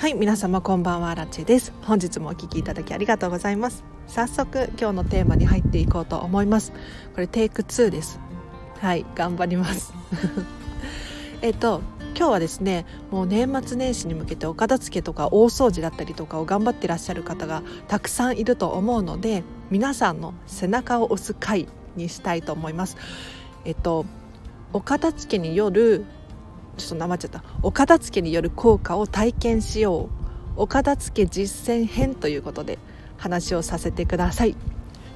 はい皆様こんばんはラチェです。本日もお聞きいただきありがとうございます。早速今日のテーマに入っていこうと思います。これテイク2です。はい頑張ります。えっと今日はですねもう年末年始に向けてお片付けとか大掃除だったりとかを頑張ってらっしゃる方がたくさんいると思うので皆さんの背中を押す回にしたいと思います。えっとお片付けによるちょっとなまっちゃったお片付けによる効果を体験しよう。お片付け実践編ということで話をさせてください。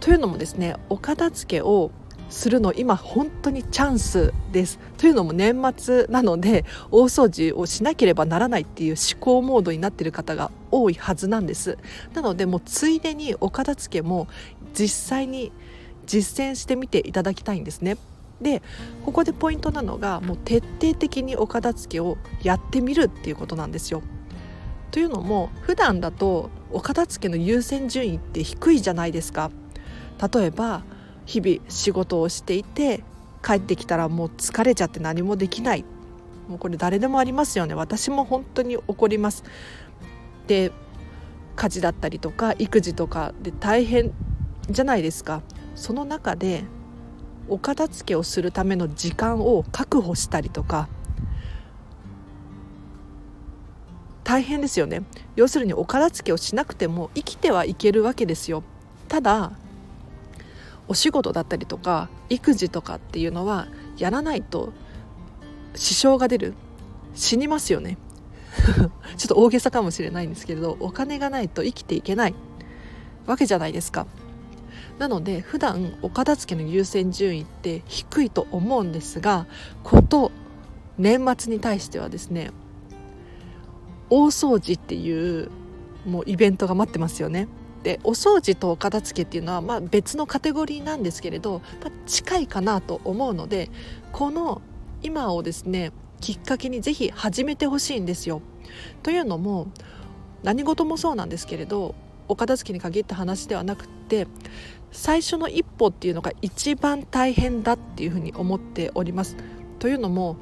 というのもですねお片付けをするの今本当にチャンスです。というのも年末なので大掃除をしなければならないっていう思考モードになってる方が多いはずなんです。なのでもうついでにお片付けも実際に実践してみていただきたいんですね。でここでポイントなのがもう徹底的にお片付けをやってみるっていうことなんですよ。というのも普段だとお片付けの優先順位って低いじゃないですか。例えば日々仕事をしていて帰ってきたらもう疲れちゃって何もできないもうこれ誰でもありますよね私も本当に怒りますで家事だったりとか育児とかで大変じゃないですかその中でお片付けをするための時間を確保したりとか大変ですよね。要するにお片付けをしなくても生きてはいけるわけですよ。ただお仕事だったりとか育児とかっていうのはやらないと支障が出る。死にますよね。ちょっと大げさかもしれないんですけれどお金がないと生きていけないわけじゃないですか。なので普段お片付けの優先順位って低いと思うんですがこと年末に対してはですね大掃除っていうもうイベントが待ってますよね。でお掃除とお片付けっていうのはまあ別のカテゴリーなんですけれど、まあ、近いかなと思うのでこの今をですねきっかけにぜひ始めてほしいんですよ。というのも何事もそうなんですけれどお片付けに限った話ではなくて最初の一歩っていうのが一番大変だっていうふうに思っております。というのも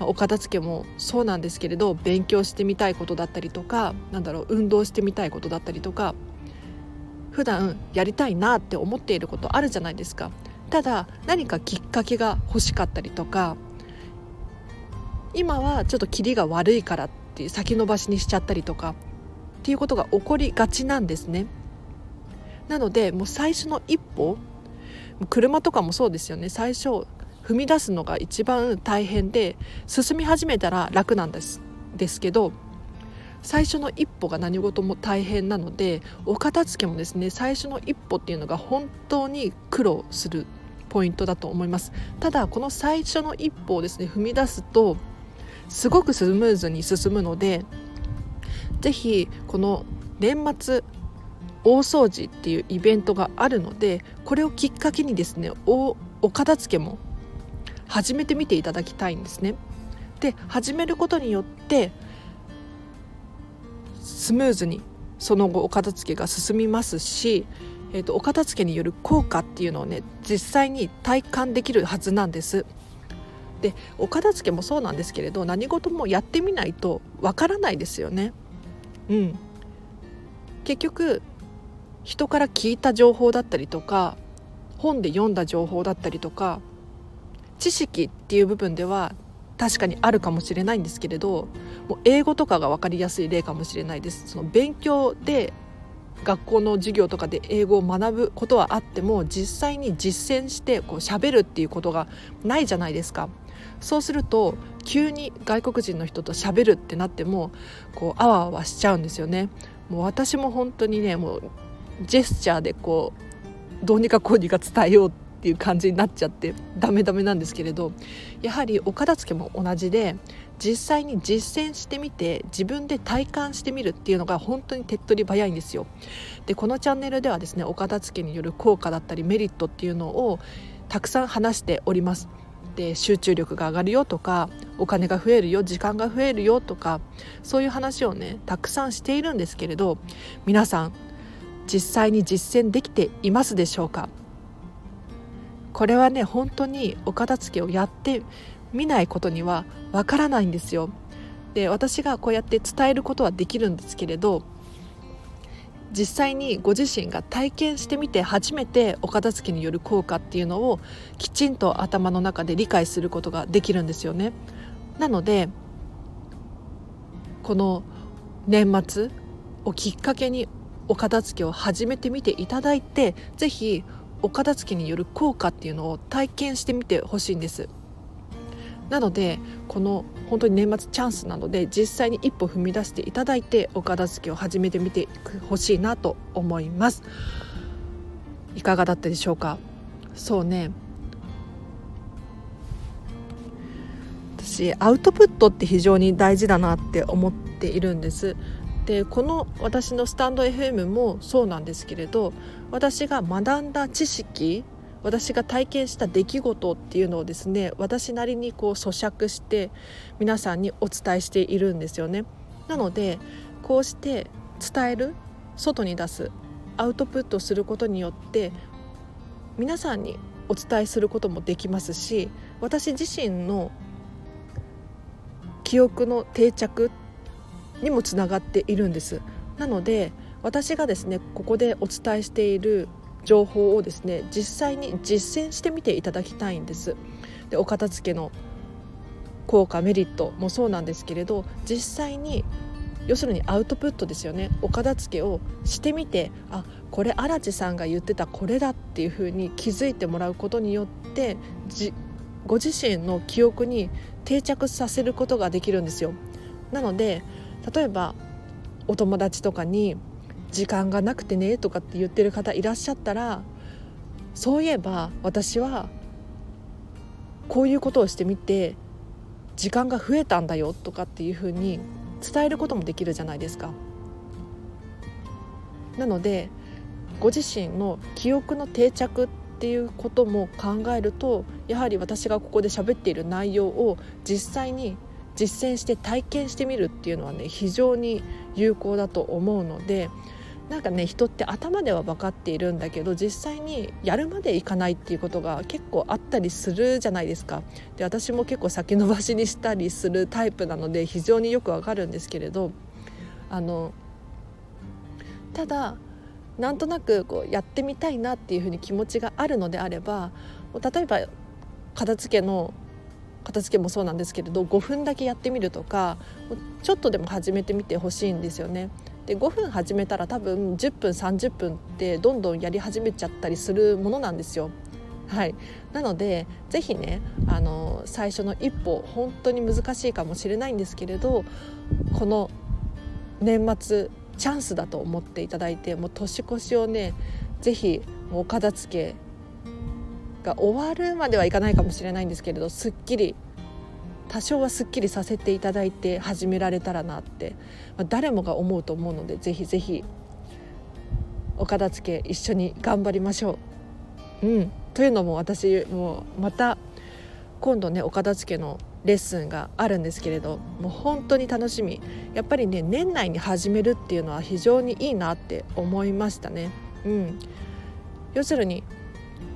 お片付けもそうなんですけれど勉強してみたいことだったりとかなんだろう運動してみたいことだったりとか普段やりたいなって思っていることあるじゃないですか。ただ何かきっかけが欲しかったりとか今はちょっとキリが悪いからっていう先延ばしにしちゃったりとかっていうことが起こりがちなんですね。なのでもう最初の一歩車とかもそうですよね最初踏み出すのが一番大変で進み始めたら楽なんですですけど最初の一歩が何事も大変なのでお片付けもですね最初の一歩っていうのが本当に苦労するポイントだと思いますただこの最初の一歩をですね踏み出すとすごくスムーズに進むので是非この年末大掃除っていうイベントがあるのでこれをきっかけにですねお片付けも始めてみていただきたいんですね。で始めることによってスムーズにその後お片付けが進みますし、えーと、お片付けによる効果っていうのをね実際に体感できるはずなんです。でお片付けもそうなんですけれど何事もやってみないとわからないですよね。うん、結局人から聞いた情報だったりとか本で読んだ情報だったりとか知識っていう部分では確かにあるかもしれないんですけれどもう英語とかが分かりやすい例かもしれないです。その勉強で学校の授業とかで英語を学ぶことはあっても実際に実践してこう喋るっていうことがないじゃないですか。そうすると急に外国人の人と喋るってなってもこうあわあわしちゃうんですよねもう私も本当にねもうジェスチャーでこうどうにかこうにか伝えようっていう感じになっちゃってダメダメなんですけれどやはりお片付けも同じで実際に実践してみて自分で体感してみるっていうのが本当に手っ取り早いんですよ。でこのチャンネルではですねお片付けによる効果だったりメリットっていうのをたくさん話しております。で集中力が上がるよとかお金が増えるよ時間が増えるよとかそういう話をねたくさんしているんですけれど皆さん実際に実践できていますでしょうか？これはね本当にお片付けをやってみないことにはわからないんですよ。で私がこうやって伝えることはできるんですけれど実際にご自身が体験してみて初めてお片付けによる効果っていうのをきちんと頭の中で理解することができるんですよね。なのでこの年末をきっかけにお片付けを始めてみていただいて是非お片付けによる効果っていうのを体験してみてほしいんです。なのでこの本当に年末チャンスなので実際に一歩踏み出していただいてお片付けを始めてみてほしいなと思います。いかがだったでしょうか？そうね。私アウトプットって非常に大事だなって思っているんです。でこの私のスタンド FM もそうなんですけれど私が学んだ知識私が体験した出来事っていうのをですね私なりにこう咀嚼して皆さんにお伝えしているんですよね。なのでこうして伝える外に出すアウトプットすることによって皆さんにお伝えすることもできますし私自身の記憶の定着にもつながっているんですなので私がですねここでお伝えしている情報をですね実際に実践してみていただきたいんです。でお片付けの効果メリットもそうなんですけれど実際に要するにアウトプットですよねお片付けをしてみてあこれ荒地さんが言ってたこれだっていうふうに気づいてもらうことによってご自身の記憶に定着させることができるんですよ。なので例えばお友達とかに時間がなくてねとかって言ってる方いらっしゃったらそういえば私はこういうことをしてみて時間が増えたんだよとかっていうふうに伝えることもできるじゃないですか。なのでご自身の記憶の定着っていうことも考えるとやはり私がここで喋っている内容を実際に実践して体験してみるっていうのはね非常に有効だと思うのでなんかね人って頭では分かっているんだけど実際にやるまでいかないっていうことが結構あったりするじゃないですか。で私も結構先延ばしにしたりするタイプなので非常によくわかるんですけれどあのただなんとなくこうやってみたいなっていうふうに気持ちがあるのであれば例えば片付けの片付けもそうなんですけれど5分だけやってみるとかちょっとでも始めてみてほしいんですよね。で5分始めたら多分10分30分ってどんどんやり始めちゃったりするものなんですよ。はい、なので是非ねあの最初の一歩本当に難しいかもしれないんですけれどこの年末チャンスだと思っていただいてもう年越しをね是非お片付けが終わるまではいかないかもしれないんですけれどすっきり多少はすっきりさせていただいて始められたらなって、まあ、誰もが思うと思うのでぜひぜひお片付け一緒に頑張りましょう。うん、というのも私もまた今度ねお片付けのレッスンがあるんですけれどもう本当に楽しみやっぱりね年内に始めるっていうのは非常にいいなって思いましたね。うん、要するに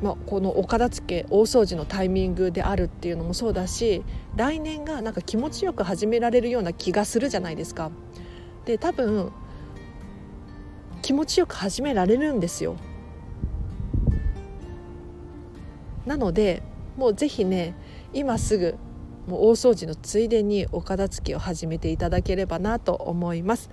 まあ、このお片付け大掃除のタイミングであるっていうのもそうだし来年がなんか気持ちよく始められるような気がするじゃないですか。で多分気持ちよく始められるんですよ。なのでもうぜひね今すぐもう大掃除のついでにお片付けを始めていただければなと思います。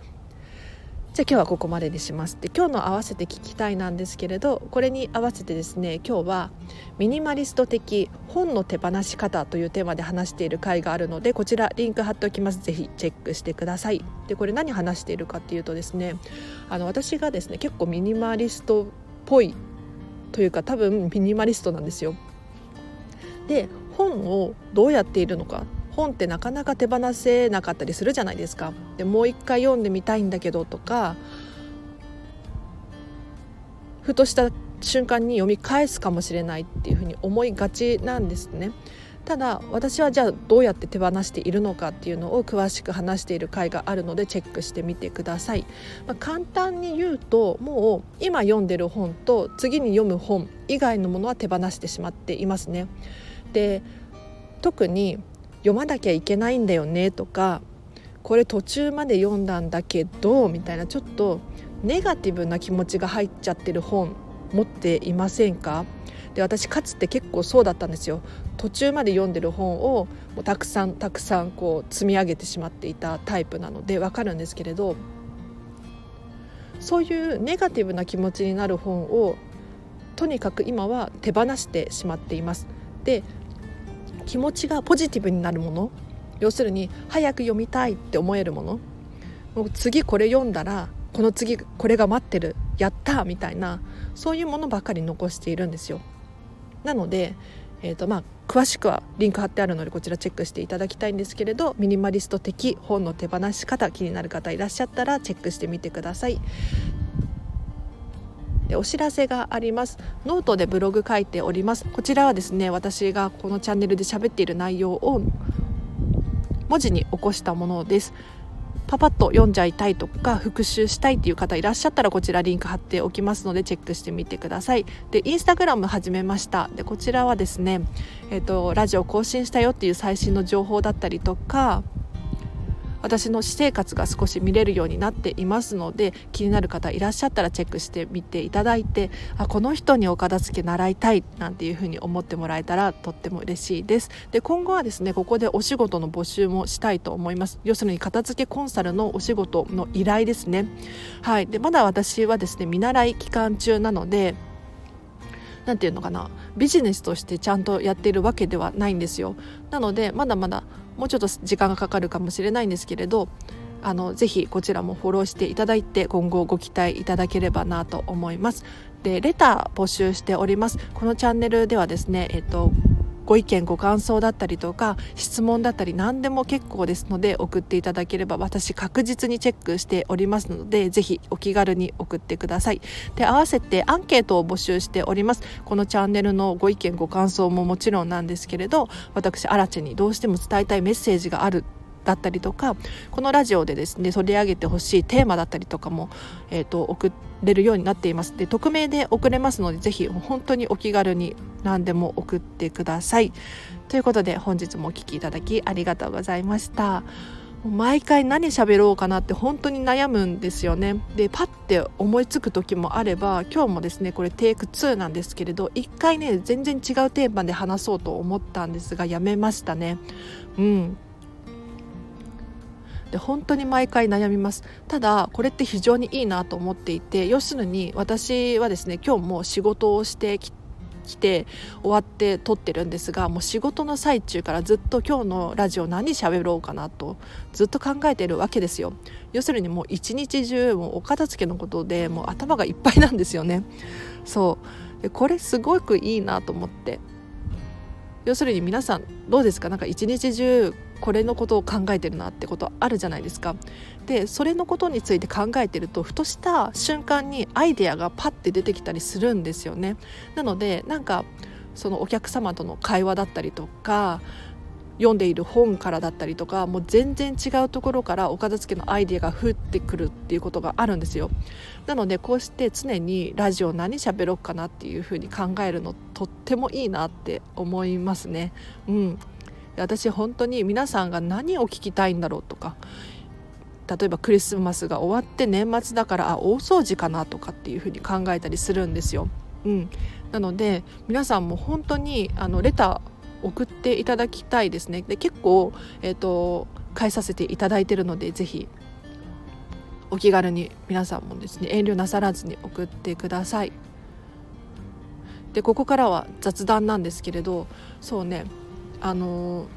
じゃあ今日はここまでにします。で今日の合わせて聞きたいなんですけれどこれに合わせてですね今日はミニマリスト的本の手放し方というテーマで話している回があるのでこちらリンク貼っておきます。ぜひチェックしてください。でこれ何話しているかっていうとですねあの私がですね結構ミニマリストっぽいというか多分ミニマリストなんですよ。で本をどうやっているのか。本ってなかなか手放せなかったりするじゃないですか。でもう一回読んでみたいんだけどとかふとした瞬間に読み返すかもしれないっていうふうに思いがちなんですね。ただ私はじゃあどうやって手放しているのかっていうのを詳しく話している回があるのでチェックしてみてください。まあ、簡単に言うともう今読んでる本と次に読む本以外のものは手放してしまっていますね。で特に読まなきゃいけないんだよねとかこれ途中まで読んだんだけどみたいなちょっとネガティブな気持ちが入っちゃってる本持っていませんか？で私かつて結構そうだったんですよ途中まで読んでる本をもうたくさんたくさんこう積み上げてしまっていたタイプなのでわかるんですけれどそういうネガティブな気持ちになる本をとにかく今は手放してしまっています。で気持ちがポジティブになるもの要するに早く読みたいって思えるものもう次これ読んだらこの次これが待ってるやったみたいなそういうものばかり残しているんですよ。なので、えーとまあ、詳しくはリンク貼ってあるのでこちらチェックしていただきたいんですけれどミニマリスト的本の手放し方気になる方いらっしゃったらチェックしてみてください。でお知らせがあります。ノートでブログ書いております。こちらはですね私がこのチャンネルで喋っている内容を文字に起こしたものです。パパッと読んじゃいたいとか復習したいっていう方いらっしゃったらこちらリンク貼っておきますのでチェックしてみてください。でインスタグラム始めました。でこちらはですねえっ、ー、とラジオ更新したよっていう最新の情報だったりとか私の私生活が少し見れるようになっていますので気になる方いらっしゃったらチェックしてみていただいてあこの人にお片付け習いたいなんていうふうに思ってもらえたらとっても嬉しいです。で今後はですねここでお仕事の募集もしたいと思います。要するに片付けコンサルのお仕事の依頼ですね。はい。でまだ私はですね見習い期間中なので何て言うのかなビジネスとしてちゃんとやっているわけではないんですよ。なのでまだまだもうちょっと時間がかかるかもしれないんですけれどあのぜひこちらもフォローしていただいて今後ご期待いただければなと思います。でレター募集しております。このチャンネルではですねえっとご意見ご感想だったりとか質問だったり何でも結構ですので送っていただければ私確実にチェックしておりますのでぜひお気軽に送ってください。で合わせてアンケートを募集しております。このチャンネルのご意見ご感想ももちろんなんですけれど私アラチェにどうしても伝えたいメッセージがあるだったりとかこのラジオでですね取り上げてほしいテーマだったりとかも、えーと、送れるようになっています。で匿名で送れますのでぜひ本当にお気軽に何でも送ってください。ということで本日もお聴きいただきありがとうございました。毎回何喋ろうかなって本当に悩むんですよね。でパッて思いつく時もあれば今日もですねこれテイク2なんですけれど一回ね全然違うテーマで話そうと思ったんですがやめましたね。うん。で本当に毎回悩みます。ただこれって非常にいいなと思っていて要するに私はですね今日も仕事をしてきて終わって撮ってるんですがもう仕事の最中からずっと今日のラジオ何喋ろうかなとずっと考えてるわけですよ。要するにもう一日中もうお片付けのことでもう頭がいっぱいなんですよね。そう。でこれすごくいいなと思って。要するに皆さんどうですか？なんか一日中これのことを考えてるなってことあるじゃないですか。でそれのことについて考えてるとふとした瞬間にアイデアがパッて出てきたりするんですよね。なのでなんかそのお客様との会話だったりとか読んでいる本からだったりとかもう全然違うところからお片付けのアイデアが降ってくるっていうことがあるんですよなのでこうして常にラジオ何喋ろうかなっていうふうに考えるのとってもいいなって思いますねうん私本当に皆さんが何を聞きたいんだろうとか。例えばクリスマスが終わって年末だからあ大掃除かなとかっていうふうに考えたりするんですよ。うん、なので皆さんも本当にあのレター送っていただきたいですね。で結構、えーと、返させていただいてるのでぜひ。お気軽に皆さんもですね遠慮なさらずに送ってください。でここからは雑談なんですけれどそうね。あの、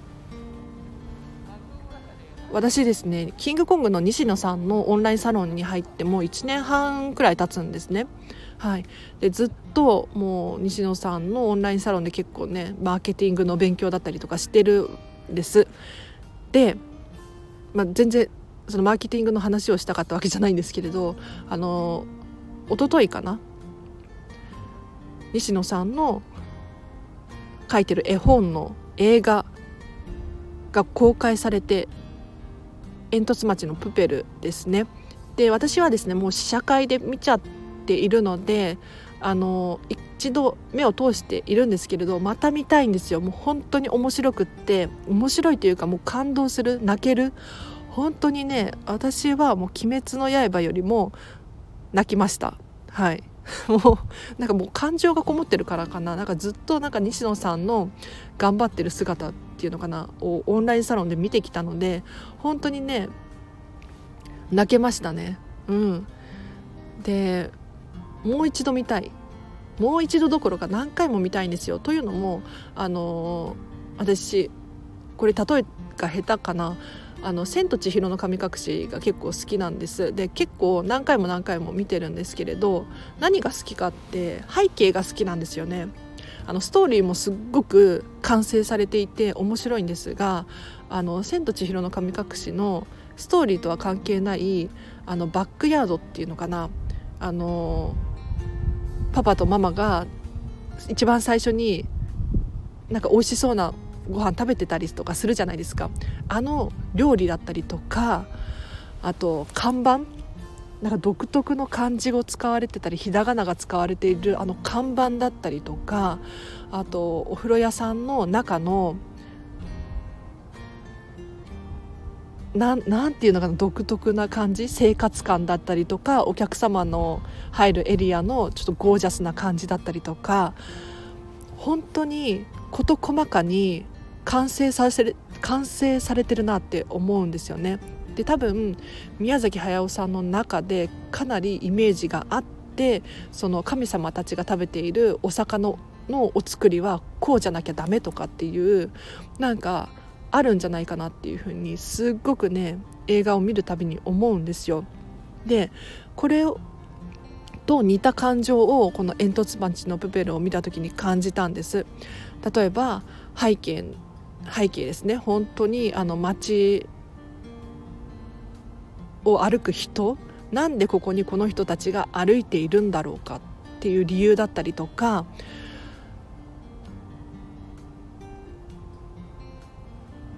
私ですねキングコングの西野さんのオンラインサロンに入ってもう1年半くらい経つんですね。はい、でずっともう西野さんのオンラインサロンで結構ねマーケティングの勉強だったりとかしてるんです。で、まあ、全然そのマーケティングの話をしたかったわけじゃないんですけれどあの一昨日かな？西野さんの書いてる絵本の映画が公開されて煙突町のプペルですね。で私はですねもう試写会で見ちゃっているのであの一度目を通しているんですけれどまた見たいんですよ。もう本当に面白くって面白いというかもう感動する泣ける。本当にね私はもう「鬼滅の刃」よりも泣きました。はい。もうなんかもう感情がこもってるからかな。なんかずっとなんか西野さんの頑張ってる姿っていうのかな。をオンラインサロンで見てきたので本当にね泣けましたね。うん。でもう一度見たい。もう一度どころか何回も見たいんですよ。というのもあの私これ例えが下手かな。あの千と千尋の神隠しが結構好きなんです。で結構何回も何回も見てるんですけれど何が好きかって背景が好きなんですよね。あのストーリーもすっごく完成されていて面白いんですが「あの千と千尋の神隠し」のストーリーとは関係ないあのバックヤードっていうのかな。あのパパとママが一番最初になんか美味しそうなご飯食べてたりとかするじゃないですか。あの料理だったりとかあと看板なんか独特の漢字を使われてたりひらがなが使われているあの看板だったりとかあとお風呂屋さんの中のなんなんていうのかな独特な感じ？生活感だったりとかお客様の入るエリアのちょっとゴージャスな感じだったりとか本当に事細かに完成させ完成されてるなって思うんですよね。で多分宮崎駿さんの中でかなりイメージがあってその神様たちが食べているお魚のお作りはこうじゃなきゃダメとかっていうなんかあるんじゃないかなっていうふうにすっごくね映画を見るたびに思うんですよ。でこれと似た感情をこの煙突町のプペルを見た時に感じたんです。例えば背景背景ですね。本当にあの街を歩く人なんでここにこの人たちが歩いているんだろうかっていう理由だったりとか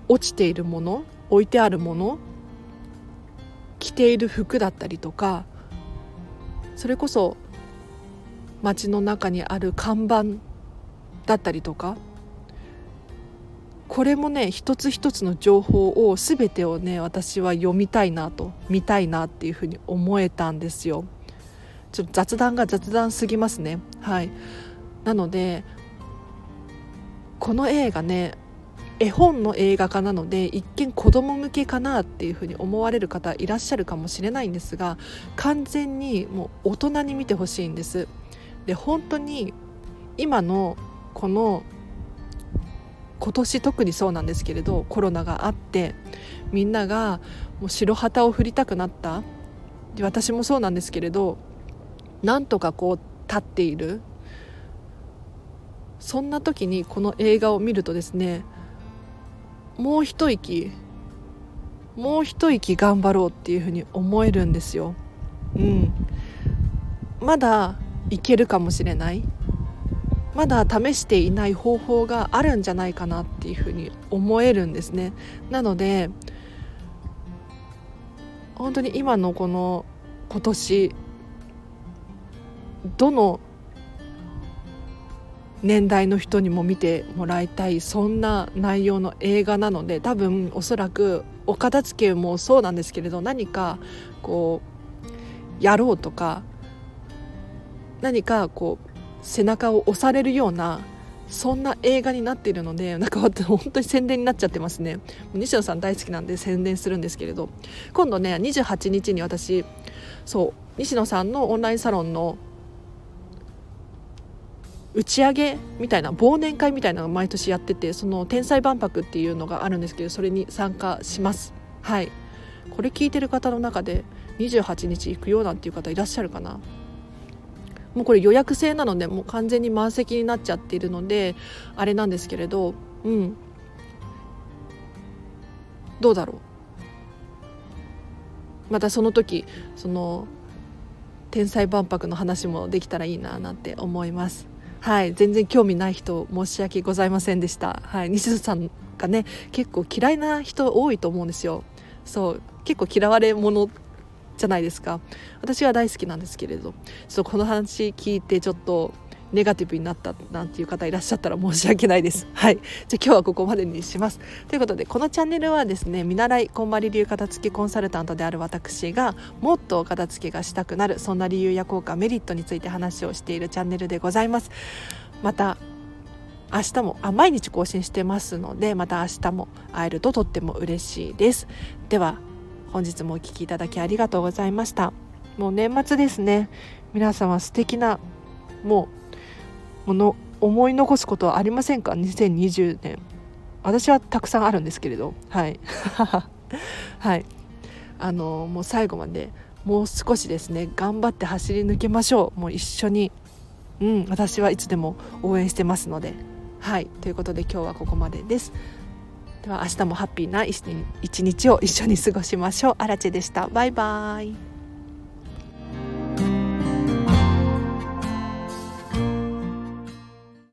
落ちているもの置いてあるもの着ている服だったりとかそれこそ街の中にある看板だったりとかこれもね一つ一つの情報を全てをね私は読みたいなと見たいなっていうふうに思えたんですよ。ちょっと雑談が雑談すぎますね。はい。なのでこの映画ね絵本の映画化なので一見子供向けかなっていうふうに思われる方いらっしゃるかもしれないんですが完全にもう大人に見てほしいんです。で本当に今のこの今年特にそうなんですけれどコロナがあってみんながもう白旗を振りたくなった。私もそうなんですけれどなんとかこう立っている。そんな時にこの映画を見るとですねもう一息もう一息頑張ろうっていうふうに思えるんですよ。うん、まだいけるかもしれない。まだ試していない方法があるんじゃないかなっていうふうに思えるんですね。なので本当に今のこの今年どの年代の人にも見てもらいたいそんな内容の映画なので多分おそらくお片付けもそうなんですけれど何かこうやろうとか何かこう背中を押されるようなそんな映画になっているのでなんか本当に宣伝になっちゃってますね。西野さん大好きなんで宣伝するんですけれど。今度ね28日に私そう西野さんのオンラインサロンの打ち上げみたいな忘年会みたいなのを毎年やっててその天才万博っていうのがあるんですけどそれに参加します。はい。これ聞いてる方の中で28日行くよなんていう方いらっしゃるかな。もうこれ予約制なのでもう完全に満席になっちゃっているのであれなんですけれどうん。どうだろう。またその時その天才万博の話もできたらいいななんて思います。はい。全然興味ない人申し訳ございませんでした。はい。西野さんがね結構嫌いな人多いと思うんですよ。そう。結構嫌われ者じゃないですか。私は大好きなんですけれど。ちょっとこの話聞いてちょっとネガティブになったなんていう方いらっしゃったら申し訳ないです。はい。じゃあ今日はここまでにします。ということでこのチャンネルはですね見習いこんまり流片付けコンサルタントである私がもっと片付けがしたくなるそんな理由や効果メリットについて話をしているチャンネルでございます。また明日もあ毎日更新してますのでまた明日も会えるととっても嬉しいです。では本日もお聴きいただきありがとうございました。もう年末ですね。皆様素敵なもうもの思い残すことはありませんか？2020年。私はたくさんあるんですけれど。はい。はい。あのもう最後までもう少しですね頑張って走り抜けましょう。もう一緒に。うん私はいつでも応援してますので。はい。ということで今日はここまでです。では明日もハッピーな一日を一緒に過ごしましょう。アラチェでした。バイバイ。